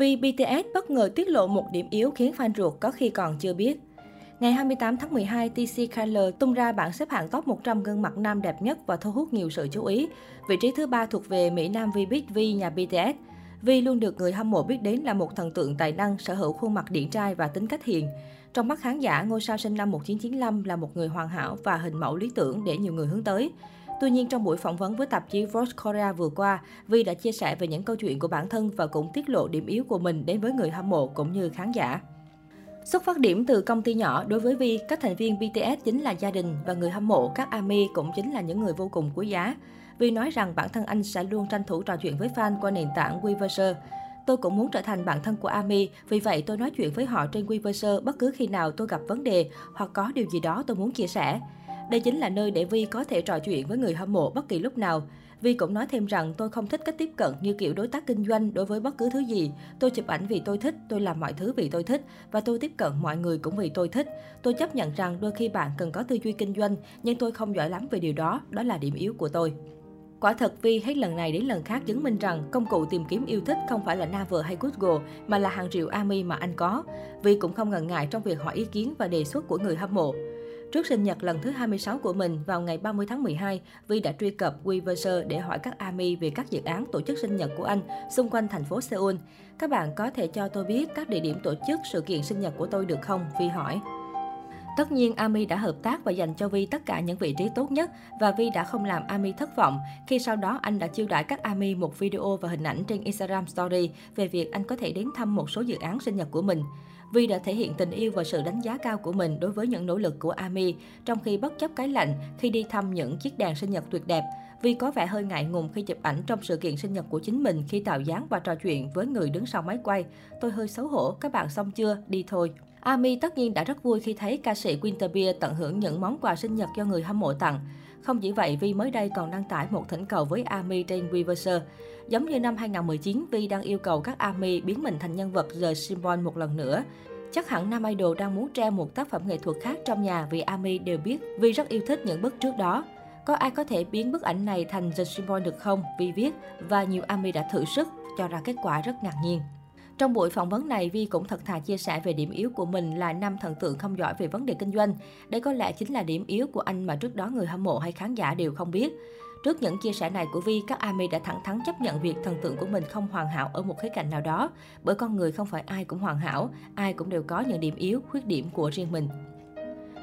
Vì BTS bất ngờ tiết lộ một điểm yếu khiến fan ruột có khi còn chưa biết. Ngày 28 tháng 12, TC Kyler tung ra bảng xếp hạng top 100 gương mặt nam đẹp nhất và thu hút nhiều sự chú ý. Vị trí thứ ba thuộc về Mỹ Nam V Big V nhà BTS. Vi luôn được người hâm mộ biết đến là một thần tượng tài năng, sở hữu khuôn mặt điển trai và tính cách hiền. Trong mắt khán giả, ngôi sao sinh năm 1995 là một người hoàn hảo và hình mẫu lý tưởng để nhiều người hướng tới. Tuy nhiên, trong buổi phỏng vấn với tạp chí Vogue Korea vừa qua, Vi đã chia sẻ về những câu chuyện của bản thân và cũng tiết lộ điểm yếu của mình đến với người hâm mộ cũng như khán giả. Xuất phát điểm từ công ty nhỏ, đối với Vi, các thành viên BTS chính là gia đình và người hâm mộ các ARMY cũng chính là những người vô cùng quý giá. Vi nói rằng bản thân anh sẽ luôn tranh thủ trò chuyện với fan qua nền tảng Weverse. Tôi cũng muốn trở thành bạn thân của ARMY, vì vậy tôi nói chuyện với họ trên Weverse bất cứ khi nào tôi gặp vấn đề hoặc có điều gì đó tôi muốn chia sẻ. Đây chính là nơi để Vi có thể trò chuyện với người hâm mộ bất kỳ lúc nào. Vi cũng nói thêm rằng tôi không thích cách tiếp cận như kiểu đối tác kinh doanh đối với bất cứ thứ gì. Tôi chụp ảnh vì tôi thích, tôi làm mọi thứ vì tôi thích và tôi tiếp cận mọi người cũng vì tôi thích. Tôi chấp nhận rằng đôi khi bạn cần có tư duy kinh doanh, nhưng tôi không giỏi lắm về điều đó, đó là điểm yếu của tôi. Quả thật Vi hết lần này đến lần khác chứng minh rằng công cụ tìm kiếm yêu thích không phải là Naver hay Google mà là hàng triệu ami mà anh có. Vi cũng không ngần ngại trong việc hỏi ý kiến và đề xuất của người hâm mộ. Trước sinh nhật lần thứ 26 của mình vào ngày 30 tháng 12, Vi đã truy cập Weverse để hỏi các ARMY về các dự án tổ chức sinh nhật của anh xung quanh thành phố Seoul. Các bạn có thể cho tôi biết các địa điểm tổ chức sự kiện sinh nhật của tôi được không? Vi hỏi. Tất nhiên, Ami đã hợp tác và dành cho Vi tất cả những vị trí tốt nhất và Vi đã không làm Ami thất vọng khi sau đó anh đã chiêu đãi các Ami một video và hình ảnh trên Instagram Story về việc anh có thể đến thăm một số dự án sinh nhật của mình. Vi đã thể hiện tình yêu và sự đánh giá cao của mình đối với những nỗ lực của Ami, trong khi bất chấp cái lạnh khi đi thăm những chiếc đèn sinh nhật tuyệt đẹp. Vi có vẻ hơi ngại ngùng khi chụp ảnh trong sự kiện sinh nhật của chính mình khi tạo dáng và trò chuyện với người đứng sau máy quay. Tôi hơi xấu hổ, các bạn xong chưa? Đi thôi. Ami tất nhiên đã rất vui khi thấy ca sĩ Winterbeer tận hưởng những món quà sinh nhật do người hâm mộ tặng. Không chỉ vậy, Vi mới đây còn đăng tải một thỉnh cầu với Ami trên Weverse. Giống như năm 2019, Vi đang yêu cầu các Ami biến mình thành nhân vật The Symbol một lần nữa. Chắc hẳn nam idol đang muốn treo một tác phẩm nghệ thuật khác trong nhà vì Ami đều biết Vi rất yêu thích những bức trước đó. Có ai có thể biến bức ảnh này thành The Symbol được không? Vi viết và nhiều Ami đã thử sức, cho ra kết quả rất ngạc nhiên. Trong buổi phỏng vấn này, Vi cũng thật thà chia sẻ về điểm yếu của mình là năm thần tượng không giỏi về vấn đề kinh doanh. Đây có lẽ chính là điểm yếu của anh mà trước đó người hâm mộ hay khán giả đều không biết. Trước những chia sẻ này của Vi, các ARMY đã thẳng thắn chấp nhận việc thần tượng của mình không hoàn hảo ở một khía cạnh nào đó. Bởi con người không phải ai cũng hoàn hảo, ai cũng đều có những điểm yếu, khuyết điểm của riêng mình.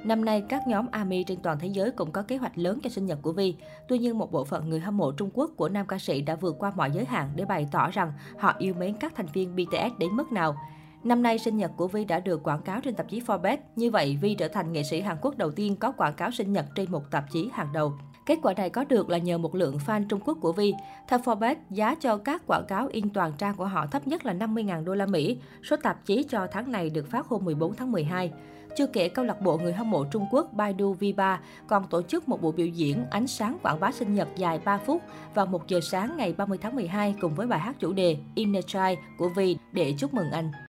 Năm nay, các nhóm ARMY trên toàn thế giới cũng có kế hoạch lớn cho sinh nhật của Vi. Tuy nhiên, một bộ phận người hâm mộ Trung Quốc của nam ca sĩ đã vượt qua mọi giới hạn để bày tỏ rằng họ yêu mến các thành viên BTS đến mức nào. Năm nay, sinh nhật của Vi đã được quảng cáo trên tạp chí Forbes. Như vậy, Vi trở thành nghệ sĩ Hàn Quốc đầu tiên có quảng cáo sinh nhật trên một tạp chí hàng đầu. Kết quả này có được là nhờ một lượng fan Trung Quốc của Vi. Theo Forbes, giá cho các quảng cáo in toàn trang của họ thấp nhất là 50.000 đô la Mỹ. Số tạp chí cho tháng này được phát hôm 14 tháng 12. Chưa kể câu lạc bộ người hâm mộ Trung Quốc Baidu V3 còn tổ chức một buổi biểu diễn ánh sáng quảng bá sinh nhật dài 3 phút vào 1 giờ sáng ngày 30 tháng 12 cùng với bài hát chủ đề Inner Child của Vi để chúc mừng anh.